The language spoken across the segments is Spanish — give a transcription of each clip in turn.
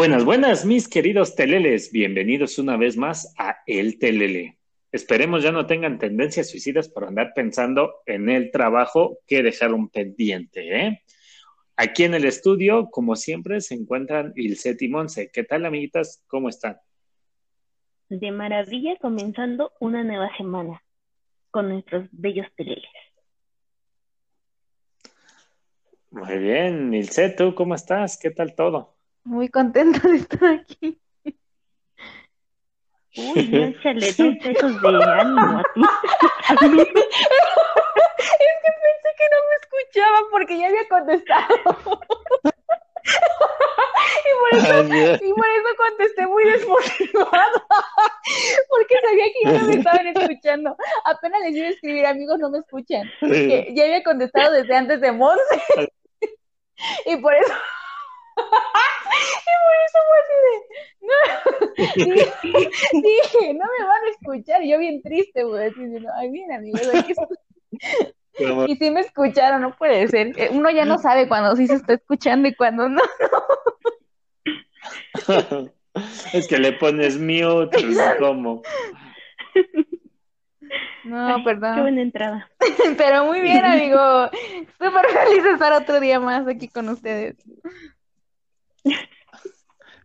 Buenas, buenas, mis queridos teleles. Bienvenidos una vez más a El Telele. Esperemos ya no tengan tendencias suicidas por andar pensando en el trabajo que dejaron pendiente, ¿eh? Aquí en el estudio, como siempre, se encuentran Ilset y Monse. ¿Qué tal, amiguitas? ¿Cómo están? De maravilla, comenzando una nueva semana con nuestros bellos teleles. Muy bien, Ilset, ¿tú cómo estás? ¿Qué tal todo? Muy contenta de estar aquí. Uy, échale dos pesos de ánimo a ti. es que pensé que no me escuchaban porque ya había contestado. y, por eso, y por eso contesté muy desmotivada. porque sabía que ya no me estaban escuchando. Apenas les iba a escribir, amigos, no me escuchan. Ya había contestado desde antes de Monse. Y por eso y por eso fue así de, no, dije, no me van a escuchar, y yo bien triste, güey, diciendo, ay, bien, amigos, y sí me escucharon, no puede ser. Eh, uno ya no sabe cuando sí se está escuchando y cuando no. es que le pones mute, ¿cómo? No, perdón. Qué buena entrada. Pero muy bien, amigo. Súper feliz de estar otro día más aquí con ustedes.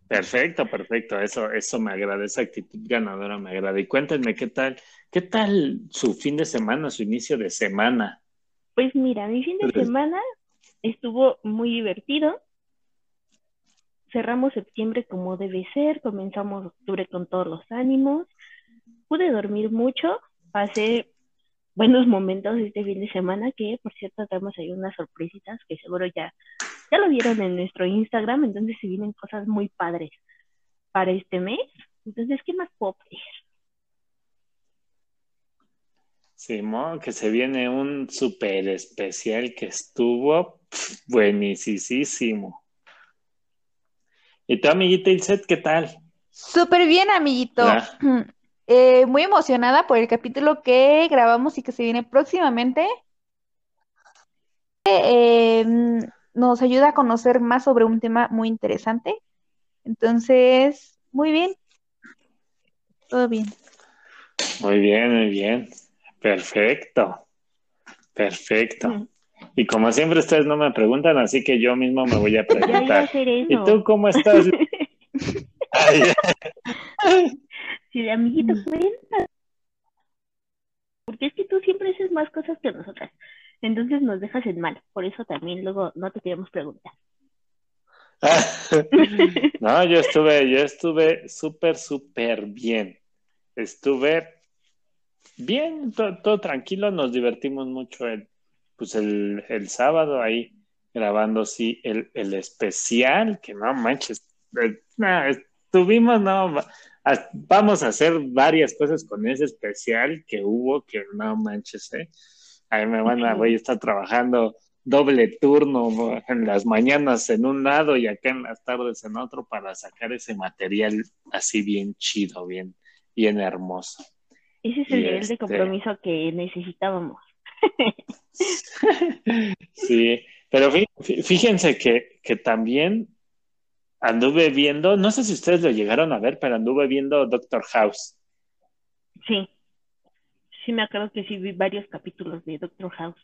Perfecto, perfecto. Eso, eso me agrada, esa actitud ganadora me agrada. Y cuéntenme qué tal, qué tal su fin de semana, su inicio de semana. Pues mira, mi fin de semana estuvo muy divertido. Cerramos septiembre como debe ser, comenzamos octubre con todos los ánimos. Pude dormir mucho, pasé buenos momentos este fin de semana, que por cierto tenemos ahí unas sorpresitas que seguro ya ya lo vieron en nuestro Instagram, entonces se vienen cosas muy padres para este mes. Entonces, ¿qué más puedo pedir? Simón, que se viene un súper especial que estuvo buenísimo. ¿Y tu amiguita Ilset, qué tal? Súper bien, amiguito. Eh, muy emocionada por el capítulo que grabamos y que se viene próximamente. Eh, nos ayuda a conocer más sobre un tema muy interesante. Entonces, muy bien. Todo bien. Muy bien, muy bien. Perfecto. Perfecto. Y como siempre ustedes no me preguntan, así que yo mismo me voy a preguntar. ¿Y tú cómo estás? sí, de amiguito, cuenta. Porque es que tú siempre haces más cosas que nosotras. Entonces nos dejas en mal. Por eso también luego no te queremos preguntar. no, yo estuve, yo estuve súper, súper bien. Estuve bien, todo, tranquilo, nos divertimos mucho el, pues el, el sábado ahí grabando, sí, el, el especial, que no manches, eh, estuvimos, no, vamos a hacer varias cosas con ese especial que hubo, que no manches, eh Ahí me van a, a estar trabajando doble turno en las mañanas en un lado y acá en las tardes en otro para sacar ese material así bien chido, bien, bien hermoso. Ese es el nivel de este compromiso que necesitábamos. sí, pero fíjense que, que también anduve viendo, no sé si ustedes lo llegaron a ver, pero anduve viendo Doctor House. Sí sí me acuerdo que sí vi varios capítulos de Doctor House.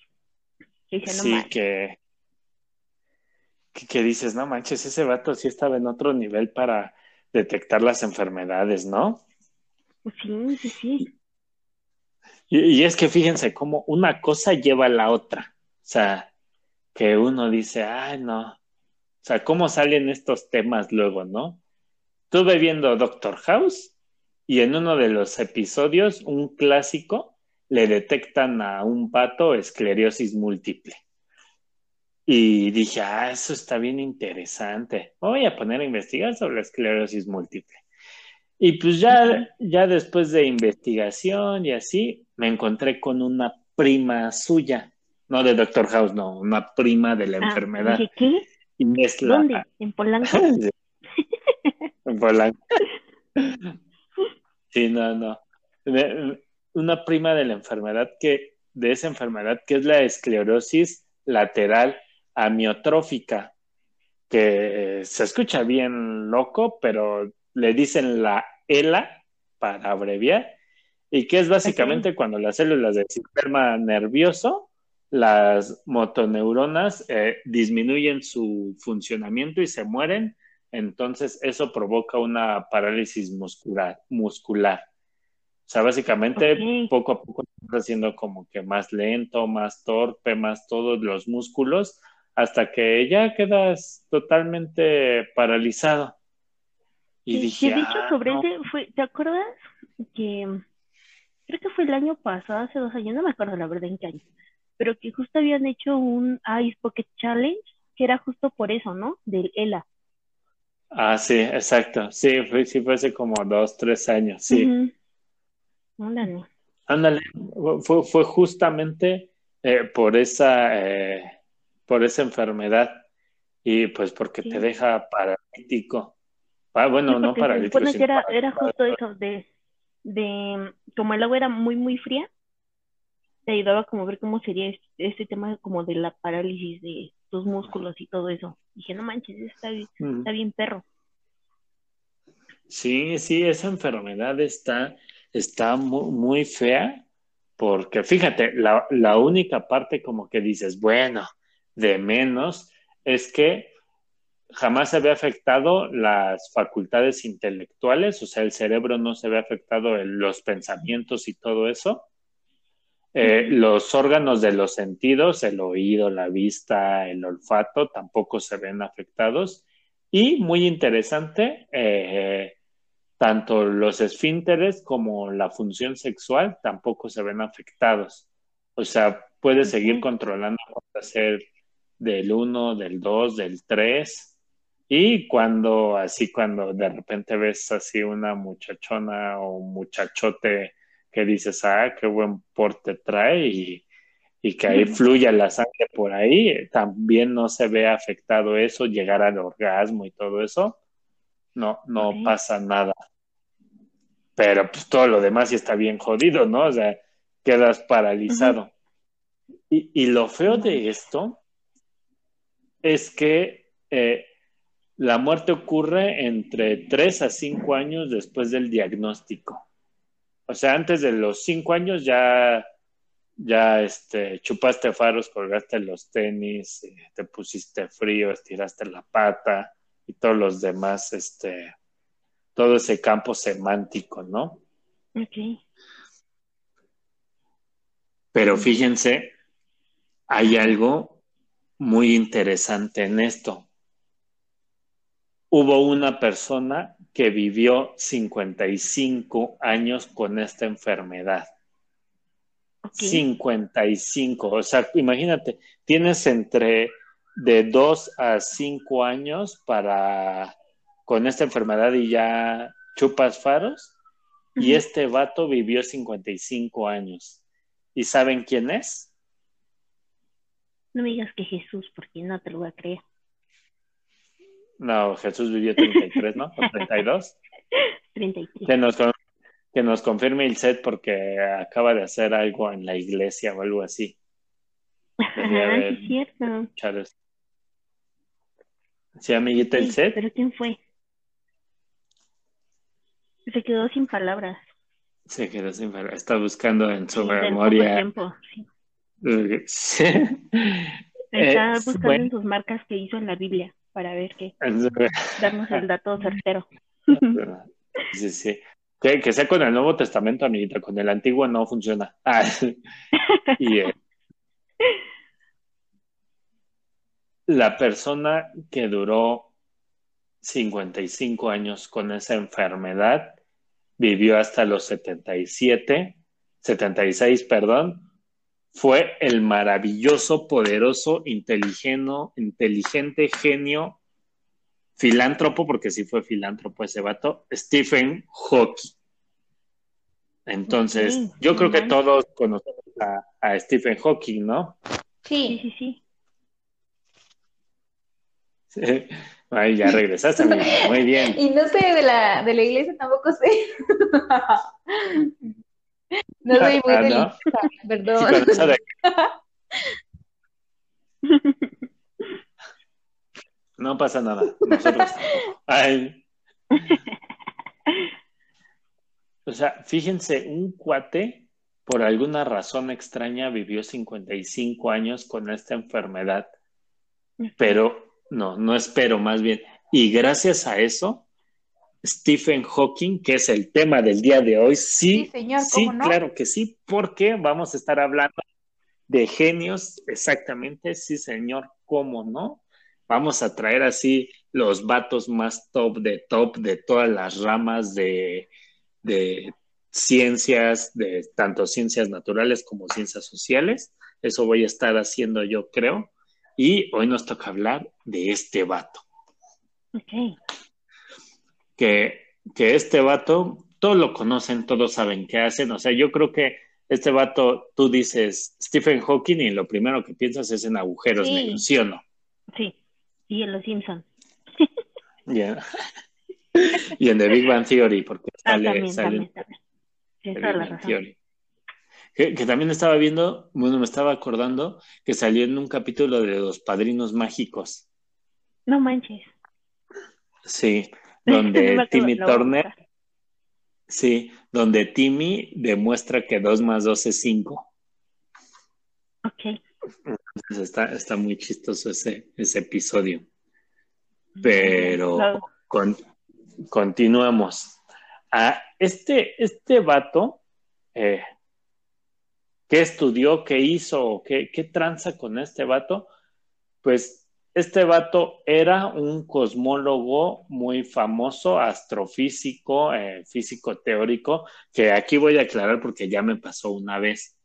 sí, que, que, dices, no manches, ese vato sí estaba en otro nivel para detectar las enfermedades, ¿no? Pues sí, sí, sí. Y, es que fíjense cómo una cosa lleva a la otra. O sea, que uno dice, ay, no. O sea, ¿cómo salen estos temas luego, no? Estuve viendo Doctor House y en uno de los episodios, un clásico, le detectan a un pato esclerosis múltiple. Y dije, ah, eso está bien interesante. Voy a poner a investigar sobre la esclerosis múltiple. Y pues ya, ya después de investigación y así, me encontré con una prima suya, no de Doctor House, no, una prima de la ah, enfermedad. ¿Qué? ¿Dónde? ¿En Polanco? en Polanco. Sí, no, no una prima de la enfermedad que de esa enfermedad que es la esclerosis lateral amiotrófica, que se escucha bien loco, pero le dicen la ELA para abreviar, y que es básicamente cuando las células del sistema nervioso, las motoneuronas, eh, disminuyen su funcionamiento y se mueren, entonces eso provoca una parálisis muscular. muscular. O sea, básicamente poco a poco está haciendo como que más lento, más torpe, más todos los músculos, hasta que ya quedas totalmente paralizado. Y dije, de hecho, ah, sobre ese, fue, ¿te acuerdas que creo que fue el año pasado, hace dos años, no me acuerdo la verdad en qué año, pero que justo habían hecho un Ice Pocket Challenge, que era justo por eso, ¿no? Del ELA. Ah, sí, exacto. Sí, fue, sí fue hace como dos, tres años, sí. Ándale. Ándale, fue, fue justamente eh, por esa eh, por esa enfermedad y pues porque te deja paralítico. Ah, bueno, no paralítico. era, era justo eso, de, de como el agua era muy, muy fría, te ayudaba como a ver cómo sería este, este, tema como de la parálisis de tus músculos y todo eso. Dije, no manches, está bien, está bien perro. Sí, sí, esa enfermedad está, está muy, muy fea, porque fíjate, la, la única parte como que dices, bueno, de menos es que jamás se ve afectado las facultades intelectuales, o sea, el cerebro no se ve afectado en los pensamientos y todo eso. Eh, los órganos de los sentidos, el oído, la vista, el olfato, tampoco se ven afectados. Y muy interesante, eh, tanto los esfínteres como la función sexual tampoco se ven afectados. O sea, puedes seguir controlando hacer del 1, del 2, del 3, y cuando, así, cuando de repente ves así una muchachona o muchachote que dices, ah, qué buen porte trae y, que ahí fluya la sangre por ahí, también no se ve afectado eso, llegar al orgasmo y todo eso, no, no pasa nada. Pero pues todo lo demás sí está bien jodido, ¿no? O sea, quedas paralizado. y, y, lo feo de esto es que eh, la muerte ocurre entre 3 a 5 años después del diagnóstico. O sea, antes de los 5 años ya, ya este, chupaste faros, colgaste los tenis, eh, te pusiste frío, estiraste la pata y todos los demás, este, todo ese campo semántico, ¿no? Ok. Pero fíjense, hay algo muy interesante en esto hubo una persona que vivió 55 años con esta enfermedad. 55, o sea, imagínate, tienes entre de 2 a 5 años para con esta enfermedad y ya chupas faros. Y este vato vivió 55 años. ¿Y saben quién es? No me digas que Jesús, porque no te lo voy a creer. No, Jesús vivió 33, ¿no? ¿O 32? 33. Que nos, que nos confirme el set porque acaba de hacer algo en la iglesia o algo así. Ajá, es cierto. Sí, amiguita, el set. ¿Pero quién fue? Se quedó sin palabras. Se quedó sin palabras. Está buscando en su memoria. Tiempo, sí. Está buscando en sus marcas que hizo en la Biblia para ver qué. Darnos el dato certero. Sí, sí. Que, sea con el Nuevo Testamento, amiguita, con el Antiguo no funciona. Ah, y, eh, la persona que duró 55 años con esa enfermedad vivió hasta los 77, 76, perdón, fue el maravilloso, poderoso, inteligente, genio, filántropo, porque sí fue filántropo ese vato, Stephen Hawking. Entonces, yo creo que todos conocemos a, Stephen Hawking, ¿no? Sí, sí, sí. sí. Ahí ya regresaste, muy bien. Y no sé de la, de la iglesia tampoco sé. No soy muy ah, perdón. no pasa nada. Nosotros Ay. O sea, fíjense, un cuate, por alguna razón extraña, vivió 55 años con esta enfermedad. Pero, no, no espero, más bien. Y gracias a eso, Stephen Hawking, que es el tema del día de hoy, sí, sí, señor, sí claro que sí, porque vamos a estar hablando de genios, exactamente, sí, señor, cómo no. Vamos a traer así los vatos más top de top de todas las ramas de, de ciencias, de tanto ciencias naturales como ciencias sociales. Eso voy a estar haciendo yo, creo. Y hoy nos toca hablar de este vato. Ok que, este vato, todos lo conocen, todos saben qué hacen. O sea, yo creo que este vato, tú dices Stephen Hawking y lo primero que piensas es en agujeros negros, ¿sí o no? Sí, y en Los Simpsons. y en The Big Bang Theory, porque ah, sale, sale también, Que, que, también estaba viendo, bueno, me estaba acordando que salió en un capítulo de Los Padrinos Mágicos. No manches. Sí, donde Timmy Turner, sí, donde Timmy demuestra que 2 más 2 es 5. Ok. está, está muy chistoso ese, ese episodio. Pero continuamos. Ah, este, este vato, eh, ¿qué estudió? ¿Qué hizo? ¿Qué, ¿Qué tranza con este vato? Pues este vato era un cosmólogo muy famoso, astrofísico, eh, físico teórico, que aquí voy a aclarar porque ya me pasó una vez,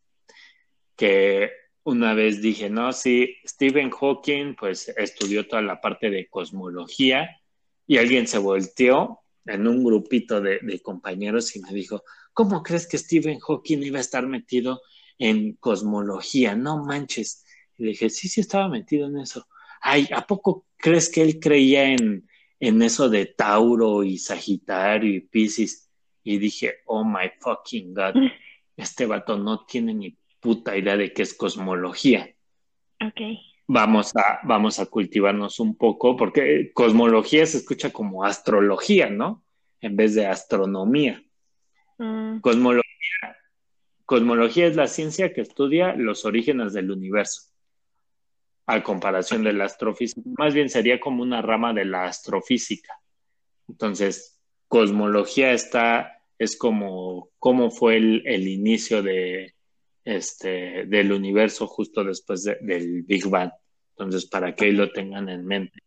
que una vez dije, no, sí, Stephen Hawking pues estudió toda la parte de cosmología y alguien se volteó en un grupito de, compañeros y me dijo, ¿cómo crees que Stephen Hawking iba a estar metido en cosmología? No manches. Y dije, sí, sí estaba metido en eso ay, ¿a poco crees que él creía en, en eso de Tauro y Sagitario y Pisces? Y dije, oh my fucking God, este vato no tiene ni puta idea de qué es cosmología. Ok. Vamos a, vamos a cultivarnos un poco, porque cosmología se escucha como astrología, ¿no? En vez de astronomía. Mm. Cosmología, cosmología es la ciencia que estudia los orígenes del universo a comparación de la astrofísica. Más bien sería como una rama de la astrofísica. Entonces, cosmología está, es como cómo fue el, inicio de, este, del universo justo después del Big Bang. Entonces, para que lo tengan en mente.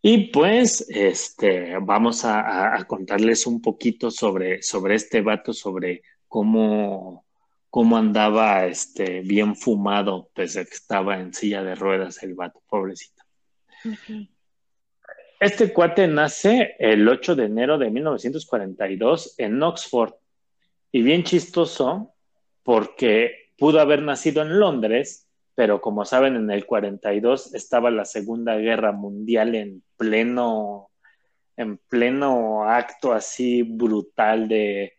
Y pues, este, vamos a, a, contarles un poquito sobre, sobre este vato, sobre cómo, cómo andaba este, bien fumado, pese que estaba en silla de ruedas el vato, pobrecito. Este cuate nace el 8 de enero de 1942 en Oxford. Y bien chistoso, porque pudo haber nacido en Londres, pero como saben, en el 42 estaba la Segunda Guerra Mundial en pleno, en pleno acto así brutal de,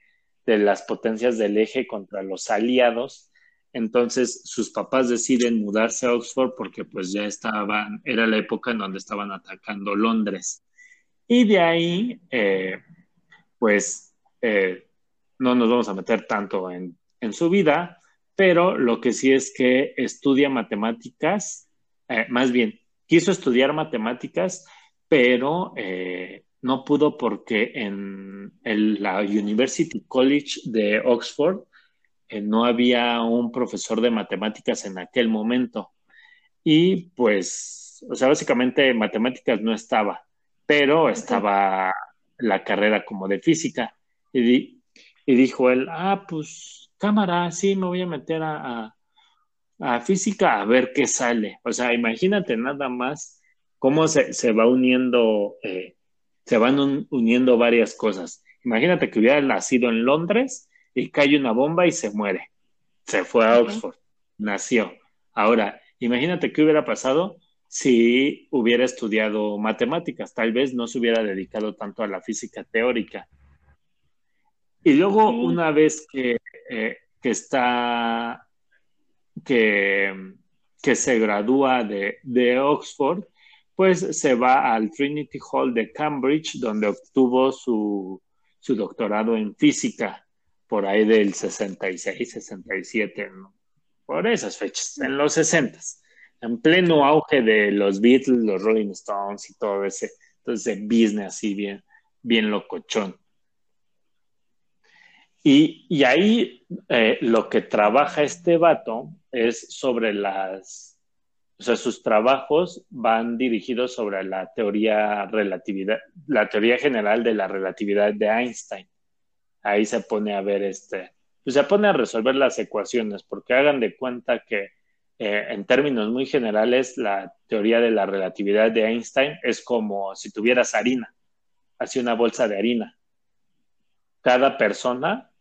de las potencias del eje contra los aliados. Entonces sus papás deciden mudarse a Oxford porque pues ya estaban, era la época en donde estaban atacando Londres. Y de ahí, eh, pues eh, no nos vamos a meter tanto en, en, su vida, pero lo que sí es que estudia matemáticas, eh, más bien, quiso estudiar matemáticas, pero no pudo porque en la University College de Oxford eh, no había un profesor de matemáticas en aquel momento. Y pues, o sea, básicamente matemáticas no estaba, pero estaba la carrera como de física. Y, dijo él, ah, pues cámara, sí, me voy a meter a, física a ver qué sale. O sea, imagínate nada más cómo se, va uniendo eh, se van uniendo varias cosas. Imagínate que hubiera nacido en Londres y cae una bomba y se muere. Se fue a Oxford, nació. Ahora, imagínate qué hubiera pasado si hubiera estudiado matemáticas. Tal vez no se hubiera dedicado tanto a la física teórica. Y luego, una vez que, eh, que está, que, que se gradúa de, de, Oxford, pues se va al Trinity Hall de Cambridge, donde obtuvo su, doctorado en física, por ahí del 66, 67, por esas fechas, en los 60, en pleno auge de los Beatles, los Rolling Stones y todo ese, entonces business así bien, bien locochón. Y, y ahí eh, lo que trabaja este vato es sobre las, o sea, sus trabajos van dirigidos sobre la teoría relatividad, la teoría general de la relatividad de Einstein. Ahí se pone a ver este, pues se pone a resolver las ecuaciones, porque hagan de cuenta que eh, en términos muy generales la teoría de la relatividad de Einstein es como si tuvieras harina, así una bolsa de harina. Cada persona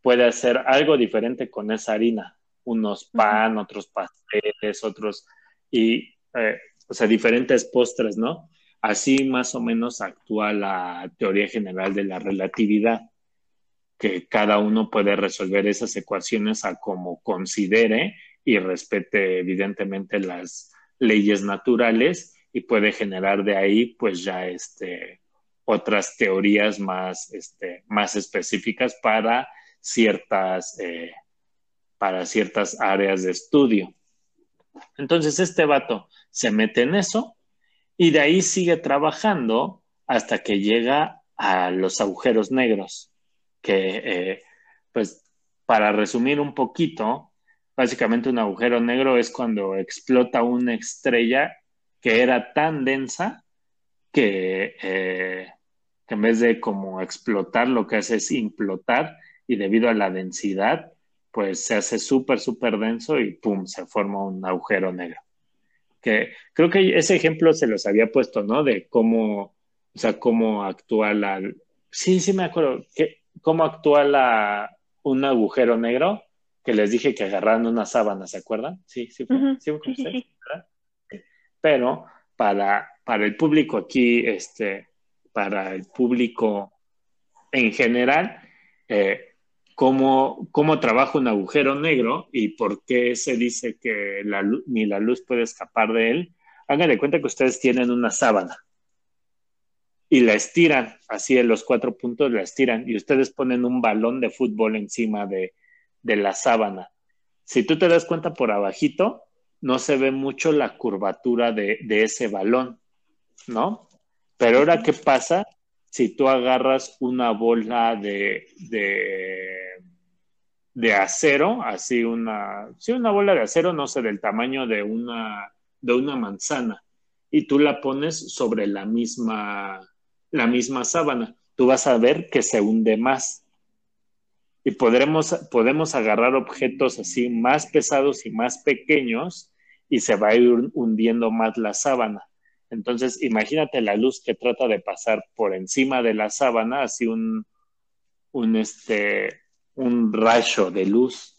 puede hacer algo diferente con esa harina, unos pan, otros pasteles, otros, y, eh, o sea, diferentes postres, ¿no? Así más o menos actúa la teoría general de la relatividad, que cada uno puede resolver esas ecuaciones a como considere y respete evidentemente las leyes naturales y puede generar de ahí pues ya este otras teorías más, este, más específicas para ciertas, eh, para ciertas áreas de estudio. Entonces este vato se mete en eso y de ahí sigue trabajando hasta que llega a los agujeros negros, que eh, pues para resumir un poquito, básicamente un agujero negro es cuando explota una estrella que era tan densa que, eh, que en vez de como explotar, lo que hace es implotar y debido a la densidad, pues se hace súper, súper denso y pum, se forma un agujero negro. Que creo que ese ejemplo se los había puesto, ¿no? De cómo, o sea, cómo actúa la... Sí, sí me acuerdo, que, cómo actúa la, un agujero negro, que les dije que agarraron una sábana, ¿se acuerdan? Sí, sí, sí, sí, Pero para, para el público aquí, este, para el público en general, eh, cómo, cómo trabaja un agujero negro y por qué se dice que ni la luz puede escapar de él, hagan de cuenta que ustedes tienen una sábana y la estiran, así en los cuatro puntos la estiran y ustedes ponen un balón de fútbol encima de, de la sábana. Si tú te das cuenta por abajito, no se ve mucho la curvatura de, de ese balón, ¿no? Pero ahora, ¿qué pasa si tú agarras una bola de, de, acero, así una, sí, una bola de acero, no sé, del tamaño de una, de una manzana, y tú la pones sobre la misma, la misma sábana, tú vas a ver que se hunde más. Y podremos, podemos agarrar objetos así más pesados y más pequeños y se va a ir hundiendo más la sábana. Entonces, imagínate la luz que trata de pasar por encima de la sábana, así un, un, este, un rayo de luz,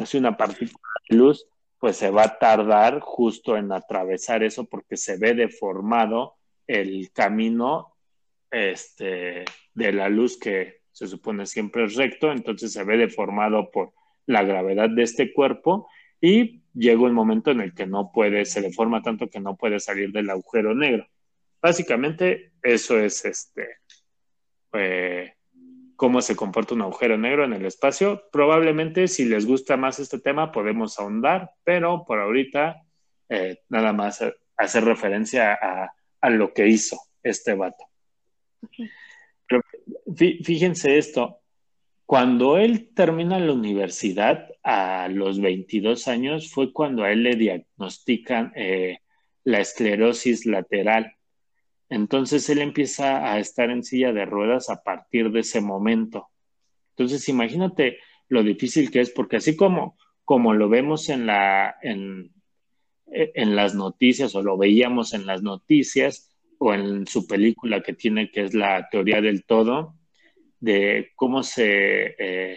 así una partícula de luz, pues se va a tardar justo en atravesar eso porque se ve deformado el camino este, de la luz que se supone siempre es recto, entonces se ve deformado por la gravedad de este cuerpo y llega un momento en el que no puede, se deforma tanto que no puede salir del agujero negro. Básicamente, eso es este eh, cómo se comporta un agujero negro en el espacio. Probablemente, si les gusta más este tema, podemos ahondar, pero por ahorita eh, nada más hacer referencia a, lo que hizo este vato. fíjense esto, cuando él termina la universidad a los 22 años fue cuando a él le diagnostican eh, la esclerosis lateral. Entonces él empieza a estar en silla de ruedas a partir de ese momento. Entonces imagínate lo difícil que es, porque así como, como lo vemos en, la, en, en las noticias o lo veíamos en las noticias o en su película que tiene que es la teoría del todo, de cómo se, eh,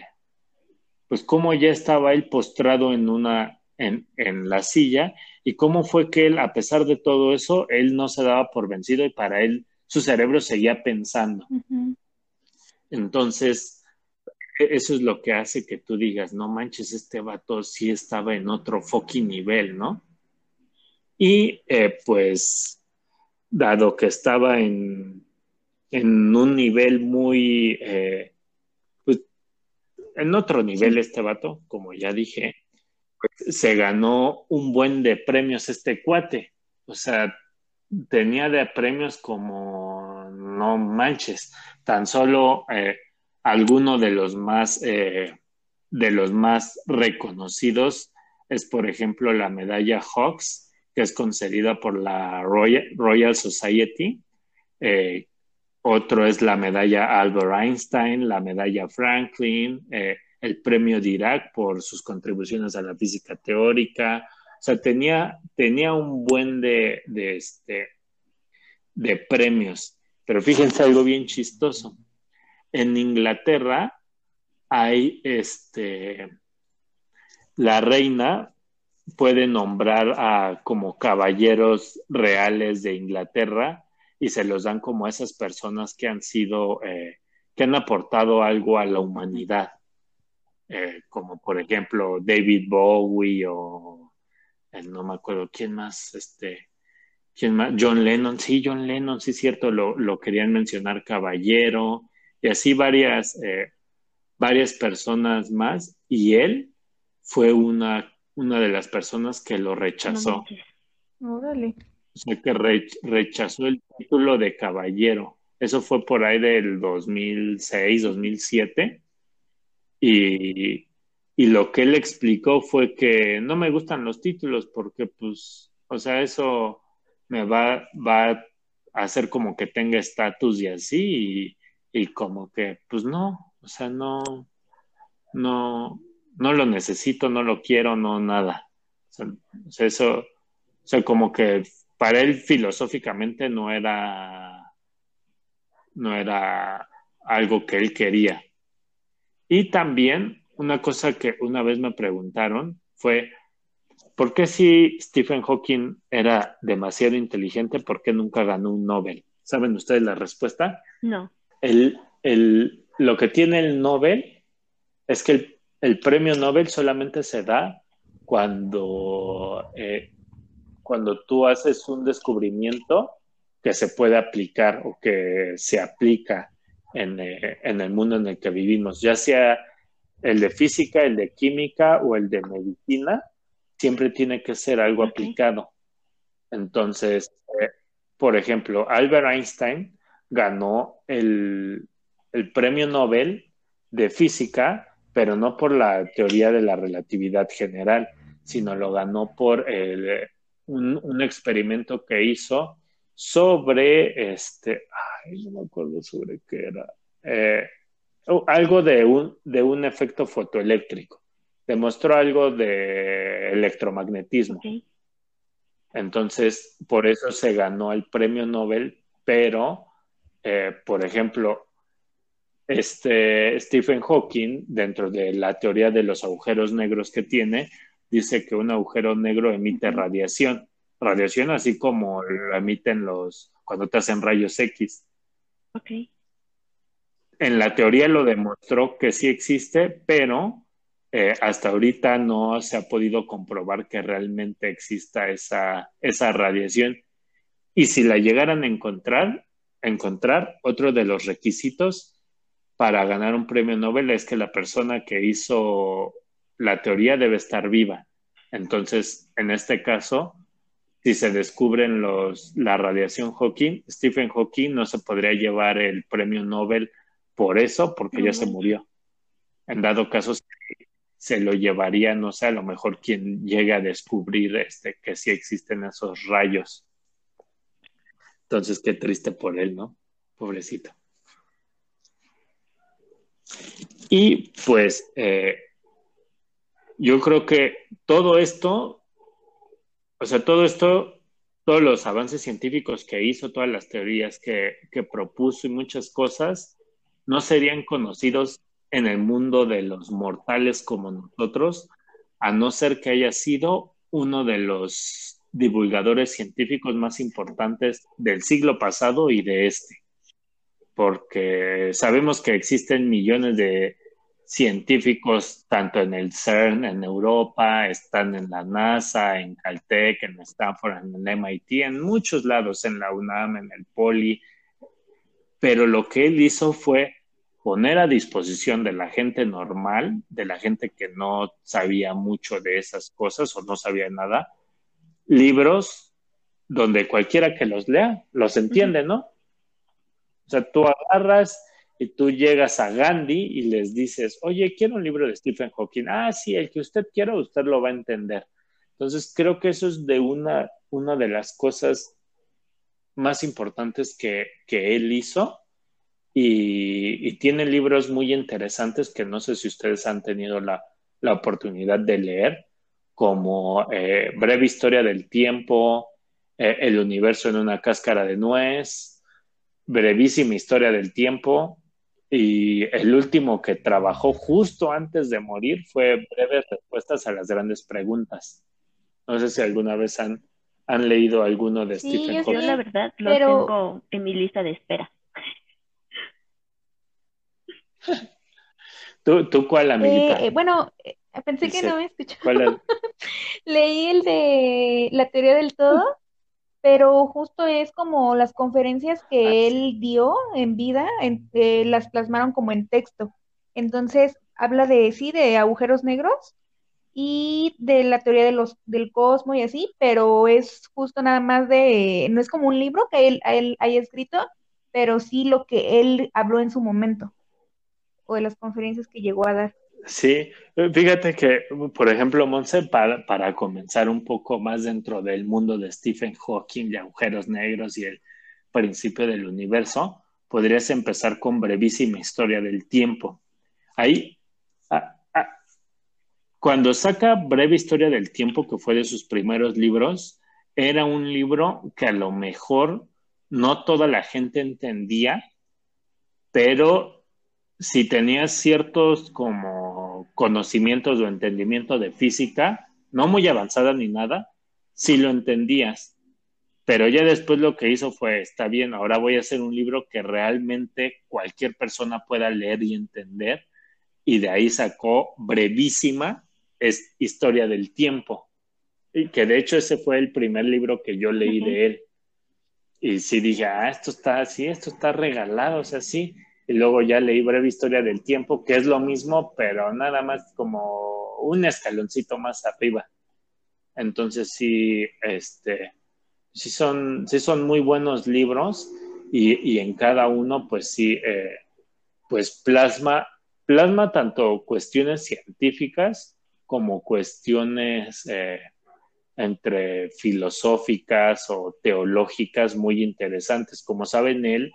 pues cómo ya estaba él postrado en una, en, en, la silla y cómo fue que él, a pesar de todo eso, él no se daba por vencido y para él su cerebro seguía pensando. Entonces, e, eso es lo que hace que tú digas, no manches, este vato sí estaba en otro fucking nivel, ¿no? Y eh, pues, dado que estaba en, en un nivel muy, eh, pues, en otro nivel este vato, como ya dije, pues, se ganó un buen de premios este cuate. O sea, tenía de premios como no manches, tan solo eh, alguno de los más eh, de los más reconocidos es por ejemplo la medalla Hawks que es concedida por la Royal, Society eh, otro es la medalla Albert Einstein la medalla Franklin el premio Dirac por sus contribuciones a la física teórica o sea, tenía, tenía un buen de, de, este, de premios. Pero fíjense algo bien chistoso. En Inglaterra hay este, la reina puede nombrar a como caballeros reales de Inglaterra y se los dan como a esas personas que han sido, eh, que han aportado algo a la humanidad, eh, como por ejemplo David Bowie o no me acuerdo quién más, este, quién más, John Lennon, sí, John Lennon, sí, cierto, lo, querían mencionar caballero, y así varias, eh, varias personas más, y él fue una, una de las personas que lo rechazó. Órale. O sea, que rechazó el título de caballero. Eso fue por ahí del 2006, 2007. Y, y lo que él explicó fue que no me gustan los títulos porque, pues, o sea, eso me va, va a hacer como que tenga estatus y así, y, como que, pues no, o sea, no, no, no lo necesito, no lo quiero, no nada. O sea, eso, o sea, como que para él filosóficamente no era, no era algo que él quería. Y también una cosa que una vez me preguntaron fue, ¿por qué si Stephen Hawking era demasiado inteligente, por qué nunca ganó un Nobel? ¿Saben ustedes la respuesta? No. El, el, lo que tiene el Nobel es que el, el premio Nobel solamente se da cuando, eh, cuando tú haces un descubrimiento que se puede aplicar o que se aplica en, eh, en el mundo en el que vivimos, ya sea el de física, el de química o el de medicina, siempre tiene que ser algo aplicado. Entonces, eh, por ejemplo, Albert Einstein ganó el, premio Nobel de física, pero no por la teoría de la relatividad general, sino lo ganó por un, experimento que hizo sobre este, ay, no me acuerdo sobre qué era. Eh, algo de un, de un efecto fotoeléctrico. Demostró algo de electromagnetismo. Entonces, por eso se ganó el premio Nobel, pero, eh, por ejemplo, este Stephen Hawking, dentro de la teoría de los agujeros negros que tiene, dice que un agujero negro emite radiación. Radiación así como lo emiten los, cuando te hacen rayos X. Ok en la teoría lo demostró que sí existe, pero eh, hasta ahorita no se ha podido comprobar que realmente exista esa, esa radiación. Y si la llegaran a encontrar, encontrar, otro de los requisitos para ganar un premio Nobel es que la persona que hizo la teoría debe estar viva. Entonces, en este caso, si se descubren los, la radiación Hawking, Stephen Hawking no se podría llevar el premio Nobel por eso, porque ya se murió. En dado caso, se lo llevaría, no sé, a lo mejor quien llegue a descubrir este, que sí existen esos rayos. Entonces, qué triste por él, ¿no? Pobrecito. Y pues, eh, yo creo que todo esto, o sea, todo esto, todos los avances científicos que hizo, todas las teorías que, propuso y muchas cosas, no serían conocidos en el mundo de los mortales como nosotros, a no ser que haya sido uno de los divulgadores científicos más importantes del siglo pasado y de este, porque sabemos que existen millones de científicos tanto en el CERN en Europa, están en la NASA, en Caltech, en Stanford, en el MIT, en muchos lados, en la UNAM, en el Poli, pero lo que él hizo fue poner a disposición de la gente normal, de la gente que no sabía mucho de esas cosas o no sabía nada, libros donde cualquiera que los lea los entiende, ¿no? O sea, tú agarras y tú llegas a Gandhi y les dices, oye, quiero un libro de Stephen Hawking. Ah, sí, el que usted quiera, usted lo va a entender. Entonces, creo que eso es de una, una de las cosas más importantes que, que él hizo. Y, tiene libros muy interesantes que no sé si ustedes han tenido la, la oportunidad de leer, como eh, Breve Historia del Tiempo, eh, El Universo en una cáscara de nuez, Brevísima Historia del Tiempo, y el último que trabajó justo antes de morir fue breves respuestas a las grandes preguntas. No sé si alguna vez han, han leído alguno de Stephen Hawking. Yo la verdad lo tengo en mi lista de espera. ¿Tú, tú cuál, amiguita? Eh, eh, bueno, eh, pensé que no me escuchaba. Leí el de la teoría del todo pero justo es como las conferencias que él dio en vida, eh, las plasmaron como en texto. Entonces, habla de, sí, de agujeros negros y de la teoría de los, del cosmos y así, pero es justo nada más de, no es como un libro que él, él haya escrito, pero sí lo que él habló en su momento, o de las conferencias que llegó a dar. Sí, fíjate que, por ejemplo, Monse, para, para, comenzar un poco más dentro del mundo de Stephen Hawking y agujeros negros y el principio del universo, podrías empezar con brevísima historia del tiempo. Ahí, cuando saca breve historia del tiempo, que fue de sus primeros libros, era un libro que a lo mejor no toda la gente entendía, pero si tenías ciertos como conocimientos o entendimiento de física, no muy avanzada ni nada, sí lo entendías. Pero ya después lo que hizo fue, está bien, ahora voy a hacer un libro que realmente cualquier persona pueda leer y entender. Y de ahí sacó brevísima es Historia del Tiempo. Y que de hecho ese fue el primer libro que yo leí de él. Y sí dije, ah, esto está así, esto está regalado, o sea, sí y luego ya leí Breve Historia del Tiempo, que es lo mismo, pero nada más como un escaloncito más arriba. Entonces sí, este, sí son, sí son muy buenos libros y, en cada uno, pues sí, eh, pues plasma, plasma tanto cuestiones científicas como cuestiones eh, entre filosóficas o teológicas muy interesantes. Como saben, él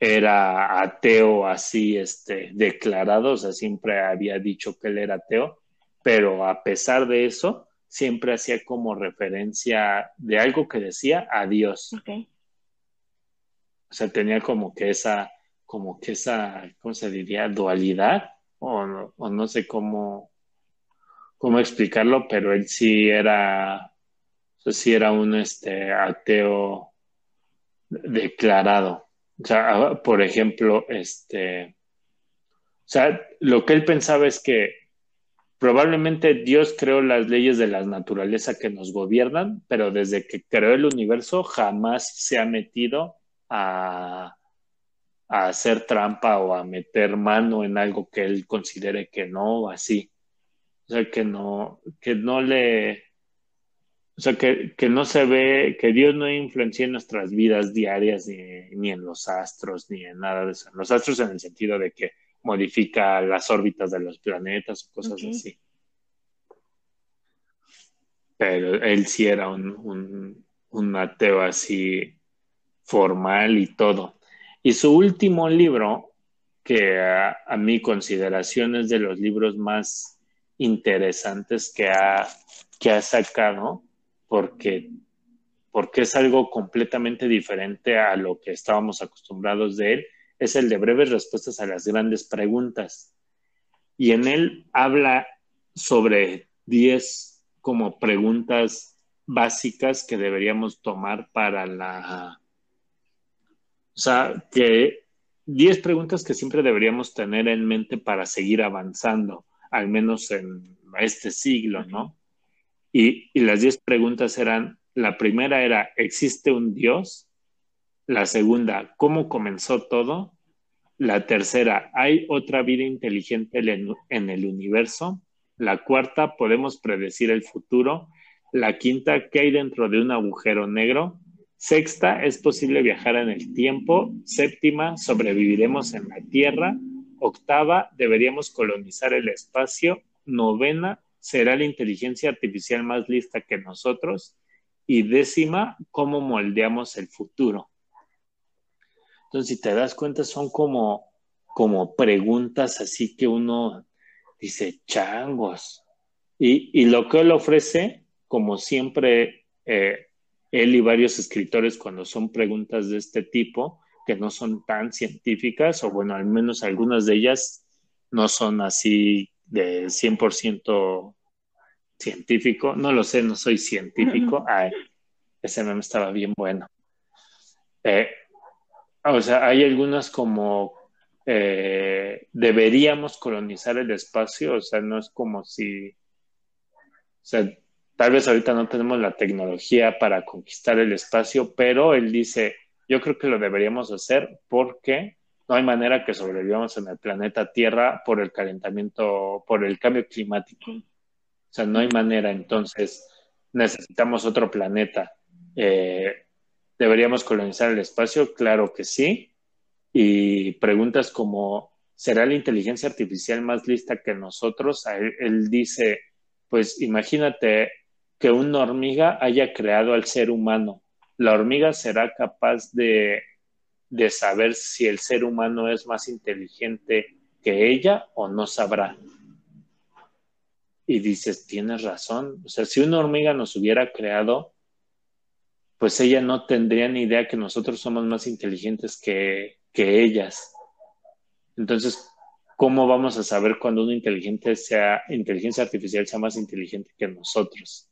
era ateo así, este, declarado, o sea, siempre había dicho que él era ateo, pero a pesar de eso, siempre hacía como referencia de algo que decía a Dios. O sea, tenía como que esa, como que esa, ¿cómo se diría? Dualidad, o no, o no sé cómo, cómo explicarlo, pero él sí era, sí era un este, ateo declarado. O sea, ah, por ejemplo, este, o sea, lo que él pensaba es que probablemente Dios creó las leyes de la naturaleza que nos gobiernan, pero desde que creó el universo jamás se ha metido a, a hacer trampa o a meter mano en algo que él considere que no, o así. O sea, que no, que no le, o sea, que, no se ve, que Dios no influencia en nuestras vidas diarias, ni, en los astros, ni en nada de eso. En los astros en el sentido de que modifica las órbitas de los planetas o cosas así. Pero él sí era un, un, ateo así formal y todo. Y su último libro, que a, a mi consideración es de los libros más interesantes que ha, que ha sacado, porque, porque es algo completamente diferente a lo que estábamos acostumbrados de él, es el de breves respuestas a las grandes preguntas. Y en él habla sobre 10 como preguntas básicas que deberíamos tomar para la... O sea, que 10 preguntas que siempre deberíamos tener en mente para seguir avanzando, al menos en este siglo, ¿no? Y, las 10 preguntas eran, la primera era, ¿existe un Dios? La segunda, ¿cómo comenzó todo? La tercera, ¿hay otra vida inteligente en el universo? La cuarta, ¿podemos predecir el futuro? La quinta, ¿qué hay dentro de un agujero negro? Sexta, ¿es posible viajar en el tiempo? Séptima, ¿sobreviviremos en la Tierra? Octava, ¿deberíamos colonizar el espacio? Novena, ¿será la inteligencia artificial más lista que nosotros? Y décima, ¿cómo moldeamos el futuro? Entonces, si te das cuenta, son como, como preguntas así que uno dice, changos. Y, y lo que él ofrece, como siempre, eh, él y varios escritores, cuando son preguntas de este tipo, que no son tan científicas, o bueno, al menos algunas de ellas no son así de 100% científico. No lo sé, no soy científico. Ay, ese meme estaba bien bueno. Eh, o sea, hay algunas como eh, deberíamos colonizar el espacio, o sea, no es como si, o sea, tal vez ahorita no tenemos la tecnología para conquistar el espacio, pero él dice, yo creo que lo deberíamos hacer porque no hay manera que sobrevivamos en el planeta Tierra por el calentamiento, por el cambio climático. O sea, no hay manera, entonces necesitamos otro planeta. Eh, ¿Deberíamos colonizar el espacio? Claro que sí. Y preguntas como, ¿será la inteligencia artificial más lista que nosotros? Él, dice, pues imagínate que una hormiga haya creado al ser humano. La hormiga será capaz de, de saber si el ser humano es más inteligente que ella o no sabrá. Y dices, tienes razón. O sea, si una hormiga nos hubiera creado, pues ella no tendría ni idea que nosotros somos más inteligentes que, ellas. Entonces, ¿cómo vamos a saber cuando una inteligente sea, inteligencia artificial sea más inteligente que nosotros?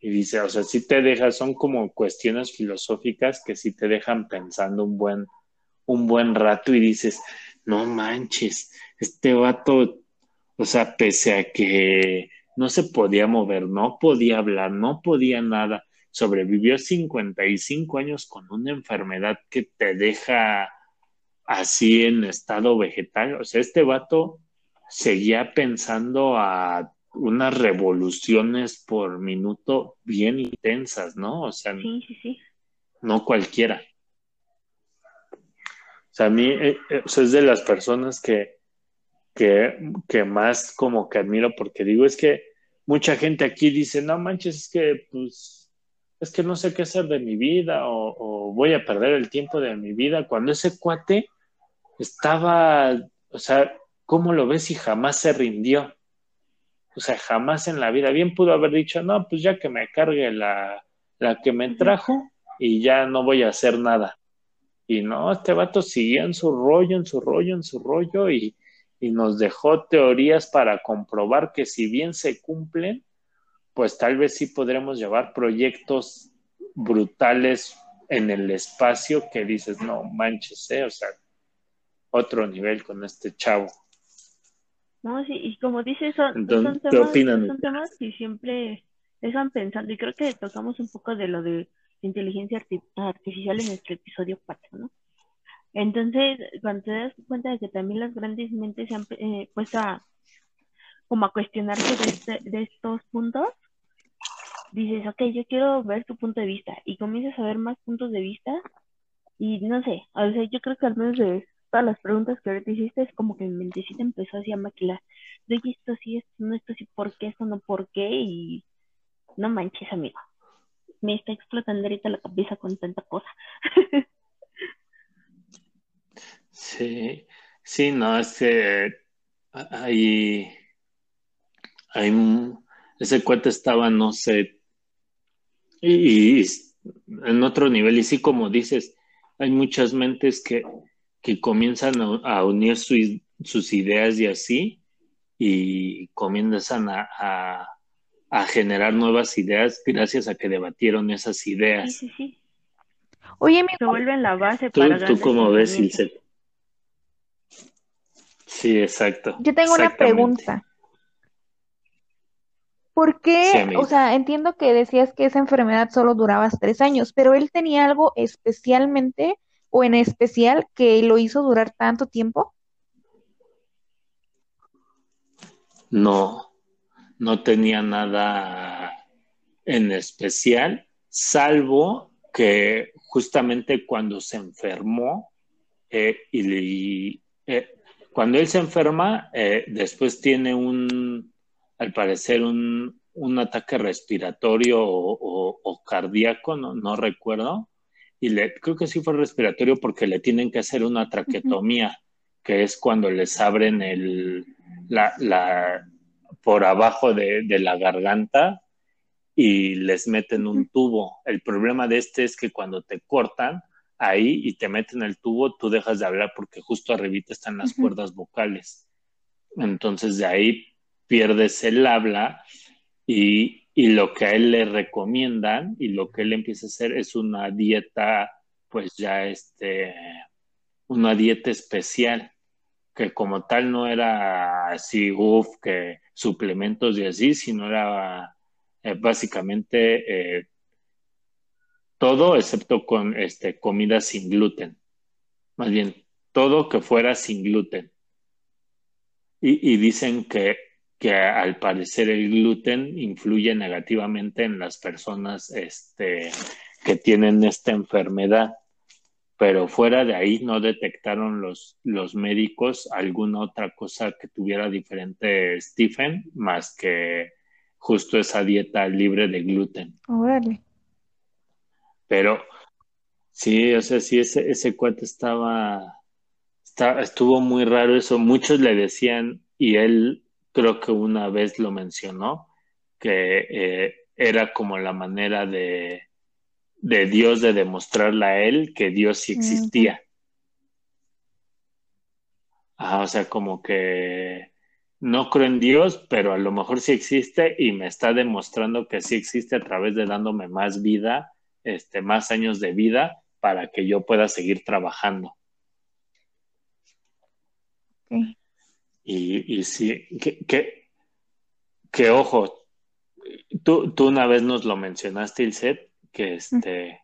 Y dice, o sea, sí te deja, son como cuestiones filosóficas que sí te dejan pensando un buen, un buen rato y dices, no manches, este vato, o sea, pese a que no se podía mover, no podía hablar, no podía nada, sobrevivió 55 años con una enfermedad que te deja así en estado vegetal. O sea, este vato seguía pensando a unas revoluciones por minuto bien intensas, ¿no? O sea, no cualquiera. O sea, a mí eh, eh, es de las personas que, que, que más como que admiro porque digo, es que mucha gente aquí dice, no manches, es que pues es que no sé qué hacer de mi vida o, voy a perder el tiempo de mi vida, cuando ese cuate estaba, o sea, ¿cómo lo ves y jamás se rindió? O sea, jamás en la vida. Bien pudo haber dicho, no, pues ya que me cargue la, la que me trajo y ya no voy a hacer nada. Y no, este vato siguió en su rollo, en su rollo, en su rollo y, y nos dejó teorías para comprobar que si bien se cumplen, pues tal vez sí podremos llevar proyectos brutales en el espacio que dices, no manches, ¿eh? o sea, otro nivel con este chavo. No, sí, y como dices, son, temas, son temas que siempre dejan pensando, y creo que tocamos un poco de lo de inteligencia artificial en nuestro episodio 4, ¿no? Entonces, cuando te das cuenta de que también las grandes mentes se han eh, puesto a, como a cuestionarse de, este, de estos puntos, dices, ok, yo quiero ver tu punto de vista y comienzas a ver más puntos de vista y no sé, o sea, yo creo que al menos de todas las preguntas que ahorita hiciste es como que mi mentecita empezó así a maquilar, de esto sí, esto no, esto sí, ¿por qué? Esto no, ¿por qué? Y no manches, amigo, me está explotando ahorita la cabeza con tanta cosa. sí, sí, no, es que hay, hay, ese cuate estaba, no sé, y, en otro nivel, y sí, como dices, hay muchas mentes que, que comienzan a, unir sus ideas y así, y comienzan a, a, generar nuevas ideas gracias a que debatieron esas ideas. Sí, sí, sí. Oye, me vuelven la base ¿Tú, para ¿Tú cómo ves, Ilse? Sí, exacto. Yo tengo una pregunta. ¿Por qué? o sea, entiendo que decías que esa enfermedad solo duraba tres años, pero él tenía algo especialmente o en especial que lo hizo durar tanto tiempo. No, no tenía nada en especial, salvo que justamente cuando se enfermó eh, y, eh, cuando él se enferma, eh, después tiene un, al parecer, un, un ataque respiratorio o, cardíaco, no, no, recuerdo, y le, creo que sí fue respiratorio porque le tienen que hacer una traquetomía, que es cuando les abren el, la, la por abajo de, de la garganta y les meten un tubo. El problema de este es que cuando te cortan ahí y te meten el tubo, tú dejas de hablar porque justo arribita están las cuerdas vocales. Entonces de ahí pierdes el habla y, lo que a él le recomiendan y lo que él empieza a hacer es una dieta, pues ya este, una dieta especial que como tal no era así, uff, que suplementos y así, sino era eh, básicamente eh, todo excepto con este, comida sin gluten. Más bien, todo que fuera sin gluten. Y, dicen que, que, al parecer el gluten influye negativamente en las personas este, que tienen esta enfermedad. Pero fuera de ahí no detectaron los, los médicos alguna otra cosa que tuviera diferente Stephen más que justo esa dieta libre de gluten. Órale. Pero sí, o sea, sí, ese, ese cuate estaba, estuvo muy raro eso. Muchos le decían, y él creo que una vez lo mencionó, que eh, era como la manera de, de Dios de demostrarle a él que Dios sí existía. O sea, como que no creo en Dios, pero a lo mejor sí existe y me está demostrando que sí existe a través de dándome más vida, este, más años de vida para que yo pueda seguir trabajando. Y, y sí, que, que, que ojo, tú, tú, una vez nos lo mencionaste, Ilset, que este,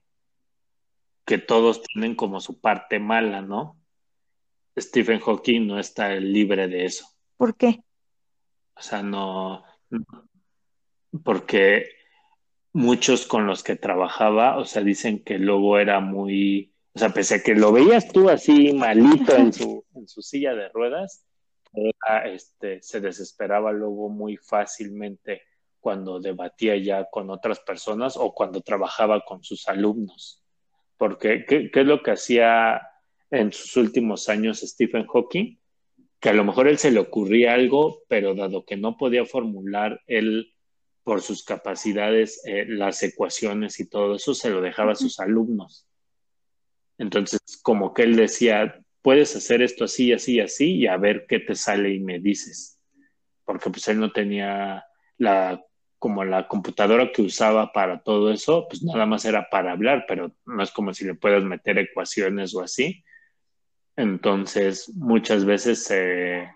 que todos tienen como su parte mala, ¿no? Stephen Hawking no está libre de eso. ¿Por qué? O sea, no, porque muchos con los que trabajaba, o sea, dicen que luego era muy, o sea, pese a que lo veías tú así malito en su, en su silla de ruedas, este, se desesperaba luego muy fácilmente cuando debatía ya con otras personas o cuando trabajaba con sus alumnos. Porque, ¿qué, qué es lo que hacía en sus últimos años Stephen Hawking? que a lo mejor él se le ocurría algo, pero dado que no podía formular él por sus capacidades eh, las ecuaciones y todo eso, se lo dejaba a sus alumnos. Entonces, como que él decía, puedes hacer esto así, así, así, y a ver qué te sale y me dices. Porque pues él no tenía la como la computadora que usaba para todo eso, pues nada más era para hablar, pero no es como si le puedas meter ecuaciones o así. Entonces, muchas veces se,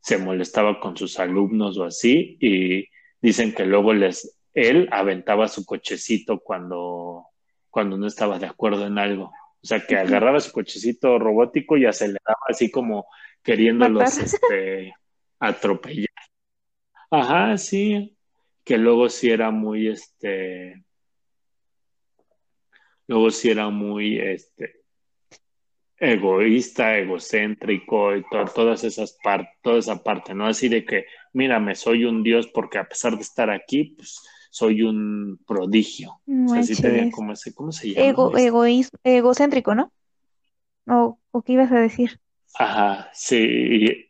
se molestaba con sus alumnos o así y dicen que luego les, él aventaba su cochecito cuando, cuando no estaba de acuerdo en algo. O sea, que agarraba su cochecito robótico y aceleraba así como queriéndolos este, atropellar. Ajá, sí, que luego sí era muy, este, luego sí era muy, este, egoísta, egocéntrico y todas esas partes, toda esa parte, ¿no? Así de que, mírame, soy un dios porque a pesar de estar aquí, pues soy un prodigio. o sea, sí tenía como ese, ¿cómo se llama? Ego, egocéntrico, ¿no? ¿O, ¿O qué ibas a decir? Ajá, sí.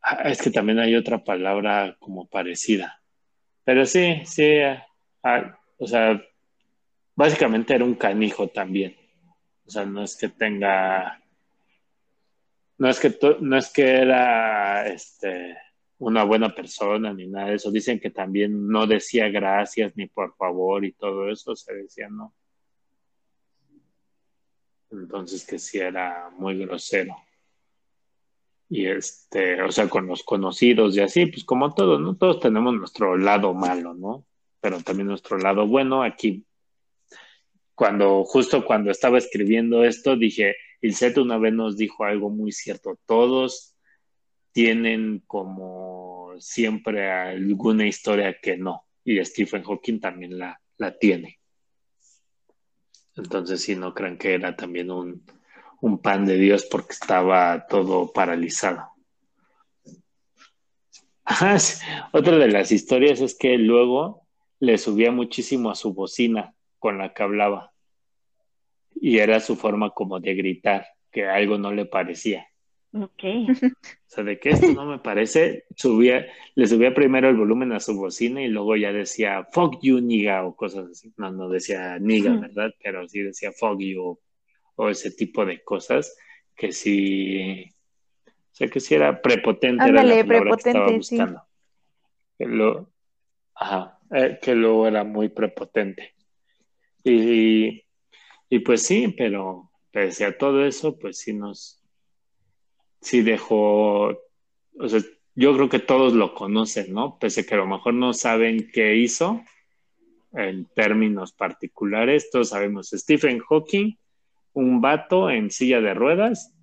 Ah, es que también hay otra palabra como parecida. Pero sí, sí, ah, ah, o sea, básicamente era un canijo también. O sea, no es que tenga, no es que, no es que era este, una buena persona ni nada de eso. Dicen que también no decía gracias ni por favor y todo eso, se decía no. Entonces que sí era muy grosero. Y este, o sea, con los conocidos y así, pues como todos, ¿no? Todos tenemos nuestro lado malo, ¿no? Pero también nuestro lado bueno. Aquí, cuando, justo cuando estaba escribiendo esto, dije, el set una vez nos dijo algo muy cierto. Todos tienen como siempre alguna historia que no. Y Stephen Hawking también la, la tiene. Entonces, si no crean que era también un, un pan de Dios porque estaba todo paralizado. Otra de las historias es que luego le subía muchísimo a su bocina con la que hablaba y era su forma como de gritar que algo no le parecía. Ok. O sea, de que esto no me parece, subía, le subía primero el volumen a su bocina y luego ya decía fuck you, niga o cosas así. No, no decía niga, ¿verdad? Pero sí decía fuck you o ese tipo de cosas que sí, o sea, que sí era prepotente. Ándale, prepotente, sí. Que lo, ajá, eh, que luego era muy prepotente. Y, y pues sí, pero pese a todo eso, pues sí nos, sí dejó, o sea, yo creo que todos lo conocen, ¿no? Pese a que a lo mejor no saben qué hizo en términos particulares, todos sabemos Stephen Hawking un vato en silla de ruedas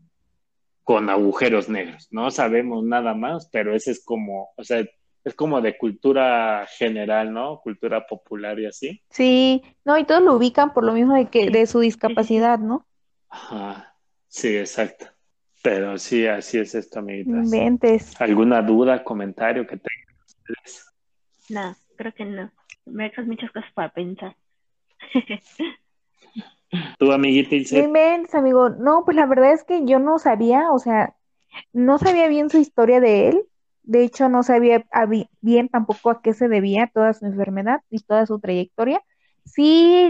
con agujeros negros. No sabemos nada más, pero ese es como, o sea, es como de cultura general, ¿no? Cultura popular y así. Sí, no, y todos lo ubican por lo mismo de que de su discapacidad, ¿no? Ajá, sí, exacto. Pero sí, así es esto, amiguitas. Inventes. ¿Alguna duda, comentario que tengan No, creo que no. Me dejas muchas cosas para pensar. Tu amiguita Inventes, amigo. No, pues la verdad es que yo no sabía, o sea, no sabía bien su historia de él. De hecho, no sabía bien tampoco a qué se debía toda su enfermedad y toda su trayectoria. Sí,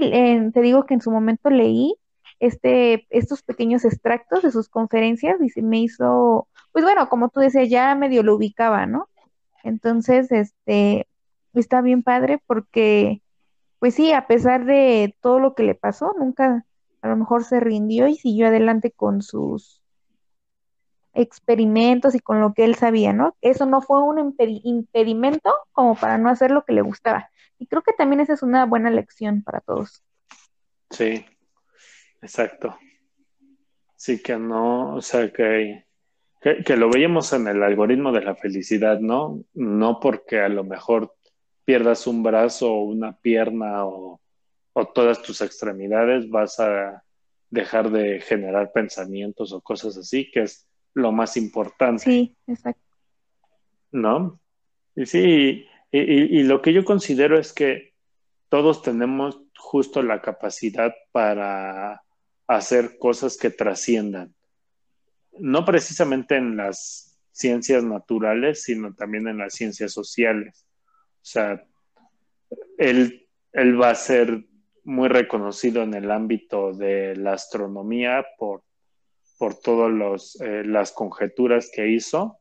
te digo que en su momento leí este, estos pequeños extractos de sus conferencias y se me hizo, pues bueno, como tú decías, ya medio lo ubicaba, ¿no? Entonces, este, está bien padre porque pues sí, a pesar de todo lo que le pasó, nunca a lo mejor se rindió y siguió adelante con sus experimentos y con lo que él sabía, ¿no? Eso no fue un impedimento como para no hacer lo que le gustaba. Y creo que también esa es una buena lección para todos. Sí, exacto. Sí que no, o sea, que, que, que lo veíamos en el algoritmo de la felicidad, ¿no? No porque a lo mejor pierdas un brazo o una pierna o, todas tus extremidades, vas a dejar de generar pensamientos o cosas así, que es lo más importante. Sí, exacto. ¿No? Y sí, y, lo que yo considero es que todos tenemos justo la capacidad para hacer cosas que trasciendan. No precisamente en las ciencias naturales, sino también en las ciencias sociales. O sea, él, él va a ser muy reconocido en el ámbito de la astronomía por, por todas eh, las conjeturas que hizo,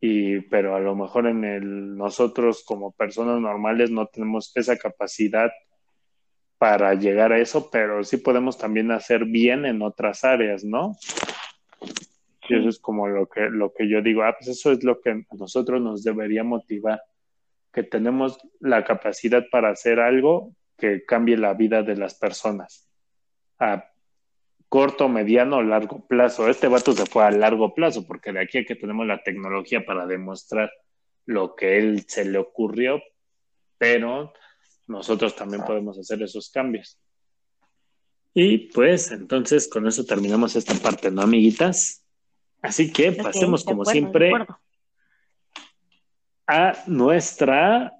y, pero a lo mejor en el, nosotros como personas normales no tenemos esa capacidad para llegar a eso, pero sí podemos también hacer bien en otras áreas, ¿no? Y eso es como lo que, lo que yo digo, ah, pues eso es lo que a nosotros nos debería motivar que tenemos la capacidad para hacer algo que cambie la vida de las personas a corto, mediano o largo plazo. Este vato se fue a largo plazo porque de aquí a que tenemos la tecnología para demostrar lo que él se le ocurrió, pero nosotros también podemos hacer esos cambios. Y pues entonces con eso terminamos esta parte, ¿no, amiguitas? Así que pasemos como siempre a nuestra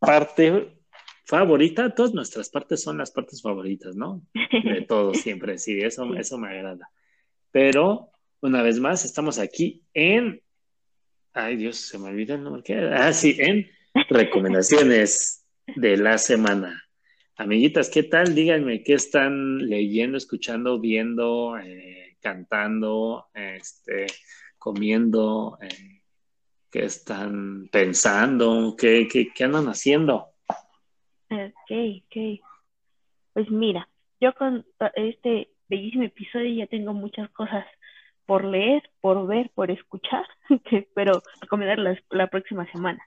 parte favorita. Todas nuestras partes son las partes favoritas, ¿no? De todos siempre, sí, eso, eso me agrada. Pero, una vez más, estamos aquí en... Ay, Dios, se me olvida el nombre. Ah, sí, en recomendaciones de la semana. Amiguitas, ¿qué tal? Díganme qué están leyendo, escuchando, viendo, eh, cantando, este, comiendo, eh, qué están pensando, qué, qué, andan haciendo. Ok, ok. Pues mira, yo con este bellísimo episodio ya tengo muchas cosas por leer, por ver, por escuchar, que espero recomendar la, próxima semana.